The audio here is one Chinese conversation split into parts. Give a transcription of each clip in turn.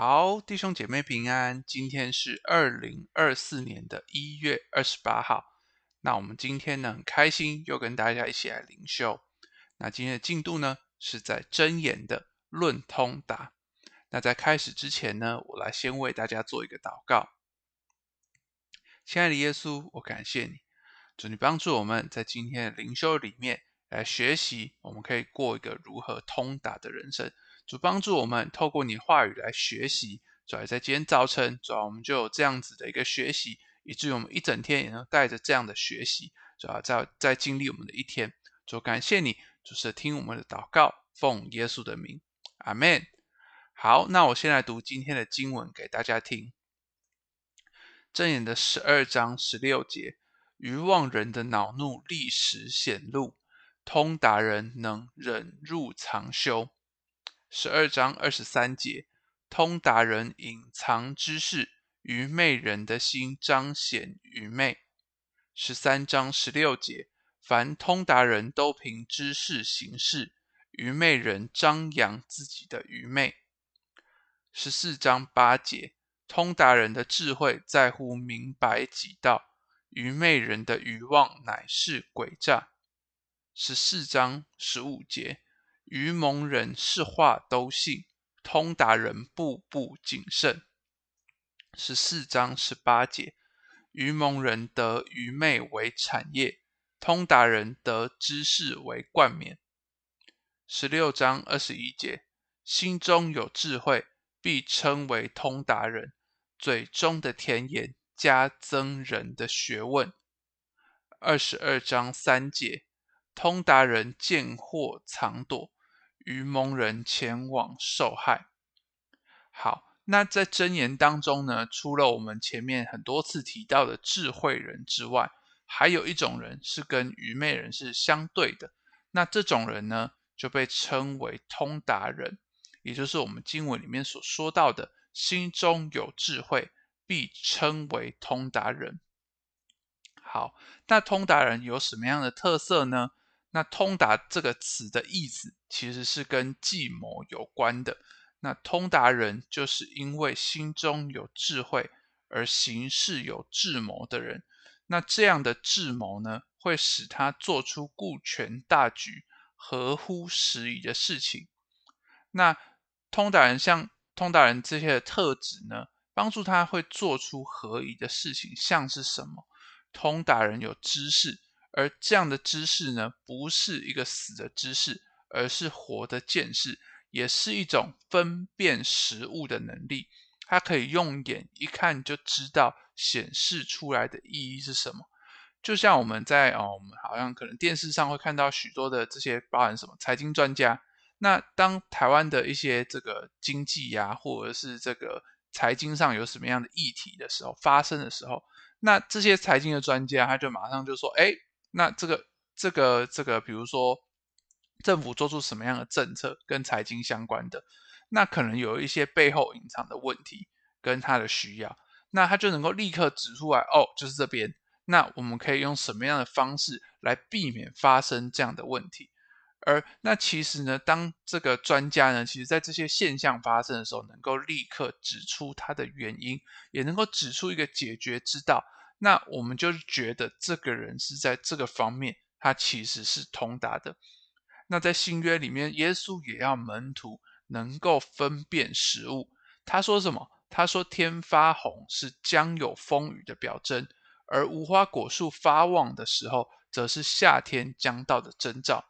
好，弟兄姐妹平安。今天是二零二四年的一月二十八号。那我们今天呢，很开心又跟大家一起来灵修。那今天的进度呢，是在真言的论通达。那在开始之前呢，我来先为大家做一个祷告。亲爱的耶稣，我感谢你，主你帮助我们在今天的灵修里面来学习，我们可以过一个如何通达的人生。主帮助我们透过你话语来学习，主要在今天早晨，主要我们就有这样子的一个学习，以至于我们一整天也能带着这样的学习，主要在在经历我们的一天。主感谢你，就是听我们的祷告，奉耶稣的名，阿门。好，那我先来读今天的经文给大家听，正言的十二章十六节：愚妄人的恼怒立时显露，通达人能忍辱藏羞。十二章二十三节，通达人隐藏知识，愚昧人的心彰显愚昧。十三章十六节，凡通达人都凭知识行事，愚昧人张扬自己的愚昧。十四章八节，通达人的智慧在乎明白己道，愚昧人的愚妄乃是诡诈。十四章十五节。愚蒙人是话都信，通达人步步谨慎。十四章十八节，愚蒙人得愚昧为产业，通达人得知识为冠冕。十六章二十一节，心中有智慧，必称为通达人，嘴中的甜言加增人的学问。二十二章三节，通达人见祸藏躲。愚蒙人前往受害。好，那在箴言当中呢，除了我们前面很多次提到的智慧人之外，还有一种人是跟愚昧人是相对的。那这种人呢，就被称为通达人，也就是我们经文里面所说到的“心中有智慧，必称为通达人”。好，那通达人有什么样的特色呢？那通达这个词的意思其实是跟计谋有关的。那通达人就是因为心中有智慧而行事有智谋的人。那这样的智谋呢，会使他做出顾全大局、合乎时宜的事情。那通达人像通达人这些的特质呢，帮助他会做出合宜的事情，像是什么？通达人有知识。而这样的知识呢，不是一个死的知识，而是活的见识，也是一种分辨食物的能力。它可以用眼一看就知道显示出来的意义是什么。就像我们在哦，我们好像可能电视上会看到许多的这些包含什么财经专家。那当台湾的一些这个经济呀、或者是这个财经上有什么样的议题的时候发生的时候，那这些财经的专家他就马上就说：“哎。”那这个这个这个，比如说政府做出什么样的政策跟财经相关的，那可能有一些背后隐藏的问题跟他的需要，那他就能够立刻指出来，哦，就是这边。那我们可以用什么样的方式来避免发生这样的问题？而那其实呢，当这个专家呢，其实在这些现象发生的时候，能够立刻指出它的原因，也能够指出一个解决之道。那我们就觉得这个人是在这个方面，他其实是通达的。那在新约里面，耶稣也要门徒能够分辨食物。他说什么？他说天发红是将有风雨的表征，而无花果树发旺的时候，则是夏天将到的征兆。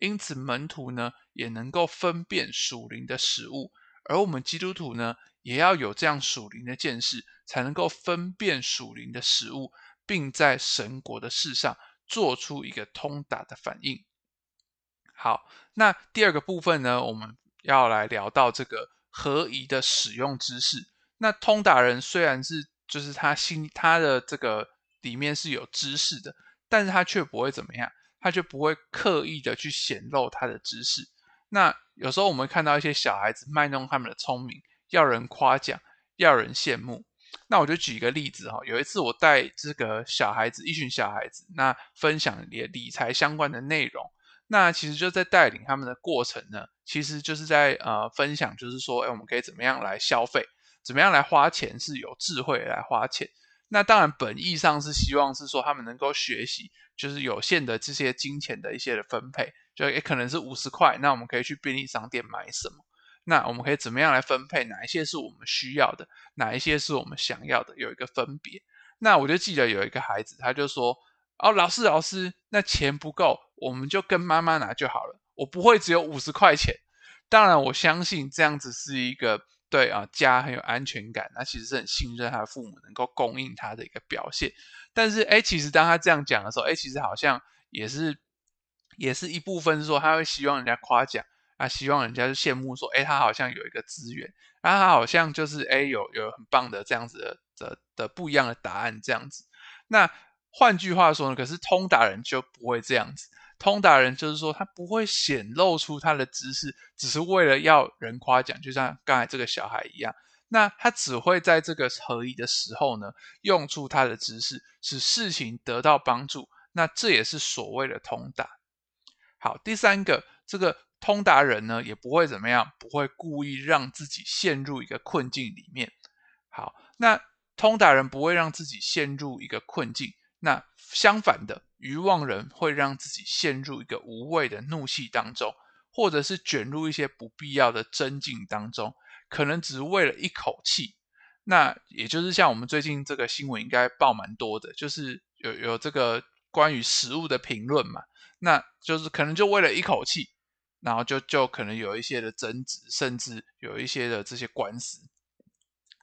因此，门徒呢也能够分辨属灵的食物，而我们基督徒呢，也要有这样属灵的见识，才能够分辨属灵的食物，并在神国的事上做出一个通达的反应。好，那第二个部分呢，我们要来聊到这个合宜的使用知识。那通达人虽然是就是他心他的这个里面是有知识的，但是他却不会怎么样，他就不会刻意的去显露他的知识。那有时候我们看到一些小孩子卖弄他们的聪明。要人夸奖，要人羡慕。那我就举一个例子哈，有一次我带这个小孩子，一群小孩子，那分享理理财相关的内容。那其实就在带领他们的过程呢，其实就是在呃分享，就是说，哎，我们可以怎么样来消费，怎么样来花钱是有智慧来花钱。那当然，本意上是希望是说他们能够学习，就是有限的这些金钱的一些的分配，就也可能是五十块，那我们可以去便利商店买什么？那我们可以怎么样来分配？哪一些是我们需要的？哪一些是我们想要的？有一个分别。那我就记得有一个孩子，他就说：“哦，老师，老师，那钱不够，我们就跟妈妈拿就好了，我不会只有五十块钱。”当然，我相信这样子是一个。对啊，家很有安全感，那其实是很信任他的父母能够供应他的一个表现。但是，哎，其实当他这样讲的时候，哎，其实好像也是，也是一部分说他会希望人家夸奖啊，希望人家就羡慕说，哎，他好像有一个资源，啊，他好像就是哎有有很棒的这样子的的的不一样的答案这样子。那换句话说呢，可是通达人就不会这样子。通达人就是说，他不会显露出他的知识，只是为了要人夸奖，就像刚才这个小孩一样。那他只会在这个合一的时候呢，用出他的知识，使事情得到帮助。那这也是所谓的通达。好，第三个，这个通达人呢，也不会怎么样，不会故意让自己陷入一个困境里面。好，那通达人不会让自己陷入一个困境。那相反的，愚妄人会让自己陷入一个无谓的怒气当中，或者是卷入一些不必要的争竞当中，可能只是为了一口气。那也就是像我们最近这个新闻应该报蛮多的，就是有有这个关于食物的评论嘛，那就是可能就为了一口气，然后就就可能有一些的争执，甚至有一些的这些官司。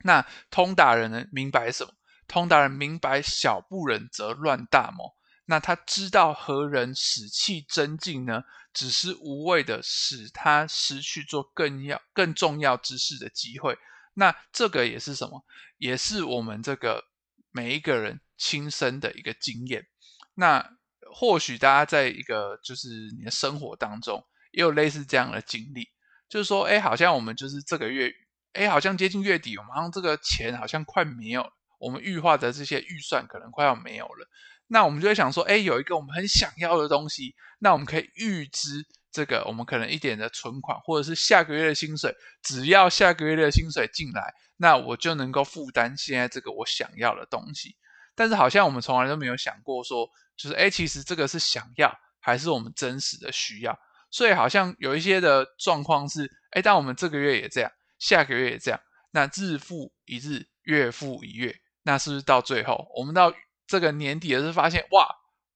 那通达人呢，明白什么？通达人明白小不忍则乱大谋，那他知道何人使气争竞呢？只是无谓的使他失去做更要更重要之事的机会。那这个也是什么？也是我们这个每一个人亲身的一个经验。那或许大家在一个就是你的生活当中也有类似这样的经历，就是说，哎，好像我们就是这个月，哎，好像接近月底，我们好像这个钱好像快没有了。我们预划的这些预算可能快要没有了，那我们就会想说，哎，有一个我们很想要的东西，那我们可以预支这个我们可能一点的存款，或者是下个月的薪水，只要下个月的薪水进来，那我就能够负担现在这个我想要的东西。但是好像我们从来都没有想过说，就是哎，其实这个是想要还是我们真实的需要？所以好像有一些的状况是，哎，当我们这个月也这样，下个月也这样，那日复一日，月复一月。那是不是到最后，我们到这个年底的时候发现，哇，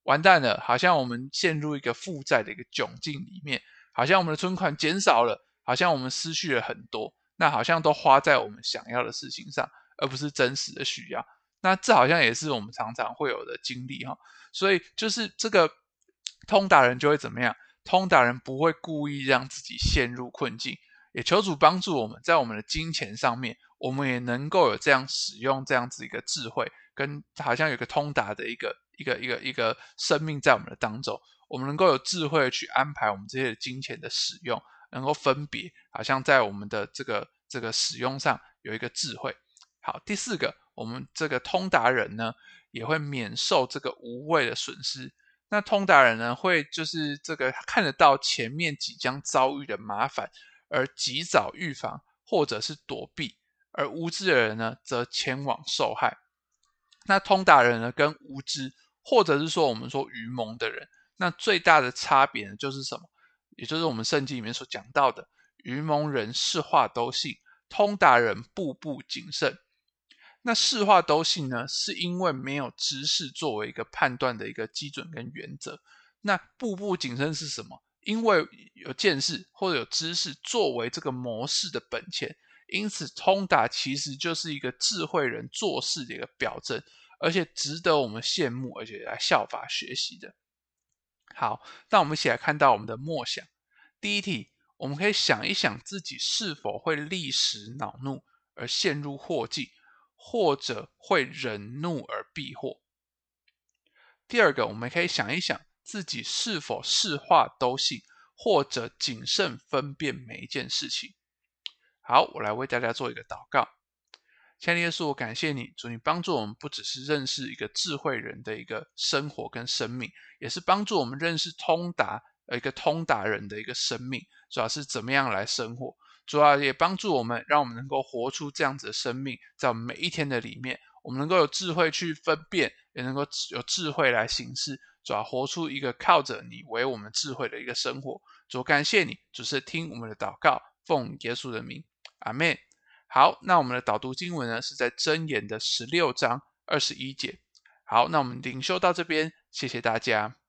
完蛋了，好像我们陷入一个负债的一个窘境里面，好像我们的存款减少了，好像我们失去了很多，那好像都花在我们想要的事情上，而不是真实的需要。那这好像也是我们常常会有的经历哈。所以就是这个通达人就会怎么样？通达人不会故意让自己陷入困境，也求主帮助我们在我们的金钱上面。我们也能够有这样使用这样子一个智慧，跟好像有个通达的一个一个一个一个生命在我们的当中，我们能够有智慧去安排我们这些金钱的使用，能够分别，好像在我们的这个这个使用上有一个智慧。好，第四个，我们这个通达人呢，也会免受这个无谓的损失。那通达人呢，会就是这个看得到前面即将遭遇的麻烦，而及早预防或者是躲避。而无知的人呢，则前往受害。那通达人呢，跟无知，或者是说我们说愚蒙的人，那最大的差别呢，就是什么？也就是我们圣经里面所讲到的，愚蒙人事话都信，通达人步步谨慎。那事话都信呢，是因为没有知识作为一个判断的一个基准跟原则。那步步谨慎是什么？因为有见识或者有知识作为这个模式的本钱。因此，通达其实就是一个智慧人做事的一个表征，而且值得我们羡慕，而且来效法学习的。好，那我们一起来看到我们的默想。第一题，我们可以想一想自己是否会立时恼怒而陷入祸境，或者会忍怒而避祸。第二个，我们可以想一想自己是否事话都信，或者谨慎分辨每一件事情。好，我来为大家做一个祷告。亲爱的耶稣，我感谢你，主你帮助我们，不只是认识一个智慧人的一个生活跟生命，也是帮助我们认识通达呃一个通达人的一个生命，主要是怎么样来生活，主要也帮助我们，让我们能够活出这样子的生命，在我们每一天的里面，我们能够有智慧去分辨，也能够有智慧来行事，主要活出一个靠着你为我们智慧的一个生活。主感谢你，主是听我们的祷告，奉耶稣的名，阿门。好，那我们的导读经文呢，是在箴言的十六章二十一节。好，那我们领修到这边，谢谢大家。